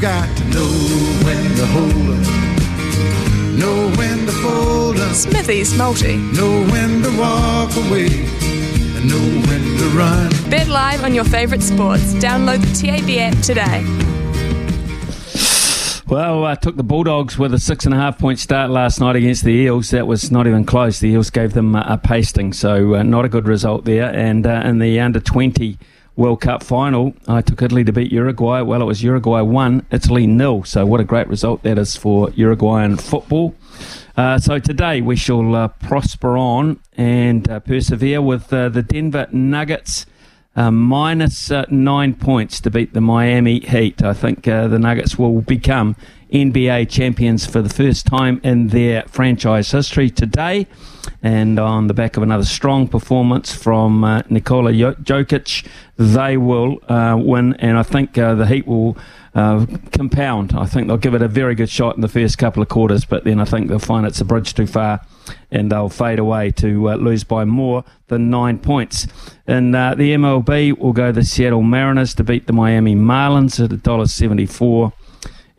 got to know when to hold 'em, know when to fold 'em, Smithy's Multi. know when to walk away, and know when to run. Bet live on your favourite sports. Download the TAB app today. Well, I took the Bulldogs with a six and a half point start last night against the Eels. That was not even close. The Eels gave them a, a pasting, so uh, not a good result there. And uh, in the under 20 World Cup final, I took Italy to beat Uruguay. Well, it was Uruguay 1, Italy nil. So, what a great result that is for Uruguayan football. Uh, so, today we shall uh, prosper on and uh, persevere with uh, the Denver Nuggets. Uh, minus, uh, nine points to beat the Miami Heat. I think the Nuggets will become NBA champions for the first time in their franchise history today. And on the back of another strong performance from uh, Nikola Jokic, they will uh, win. And I think uh, the Heat will uh, compound. I think they'll give it a very good shot in the first couple of quarters, but then I think they'll find it's a bridge too far and they'll fade away to uh, lose by more than nine points. And uh, the MLB, we'll go the Seattle Mariners to beat the Miami Marlins at $1.74.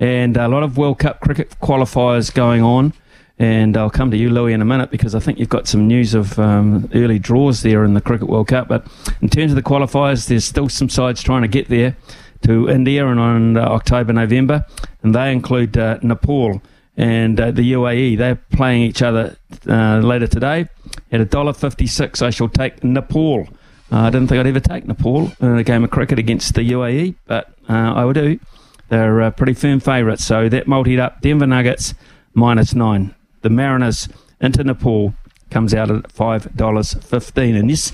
And a lot of World Cup cricket qualifiers going on. And I'll come to you, Louis, in a minute because I think you've got some news of um, early draws there in the Cricket World Cup. But in terms of the qualifiers, there's still some sides trying to get there to India and on uh, October, November. And they include uh, Nepal and uh, the UAE. They're playing each other uh, later today. At $1.56, I shall take Nepal. Uh, I didn't think I'd ever take Nepal in a game of cricket against the UAE, but uh, I will do. They're uh, pretty firm favourites. So that multied up Denver Nuggets minus nine. The Mariners into Nepal comes out at $5.15. And yes,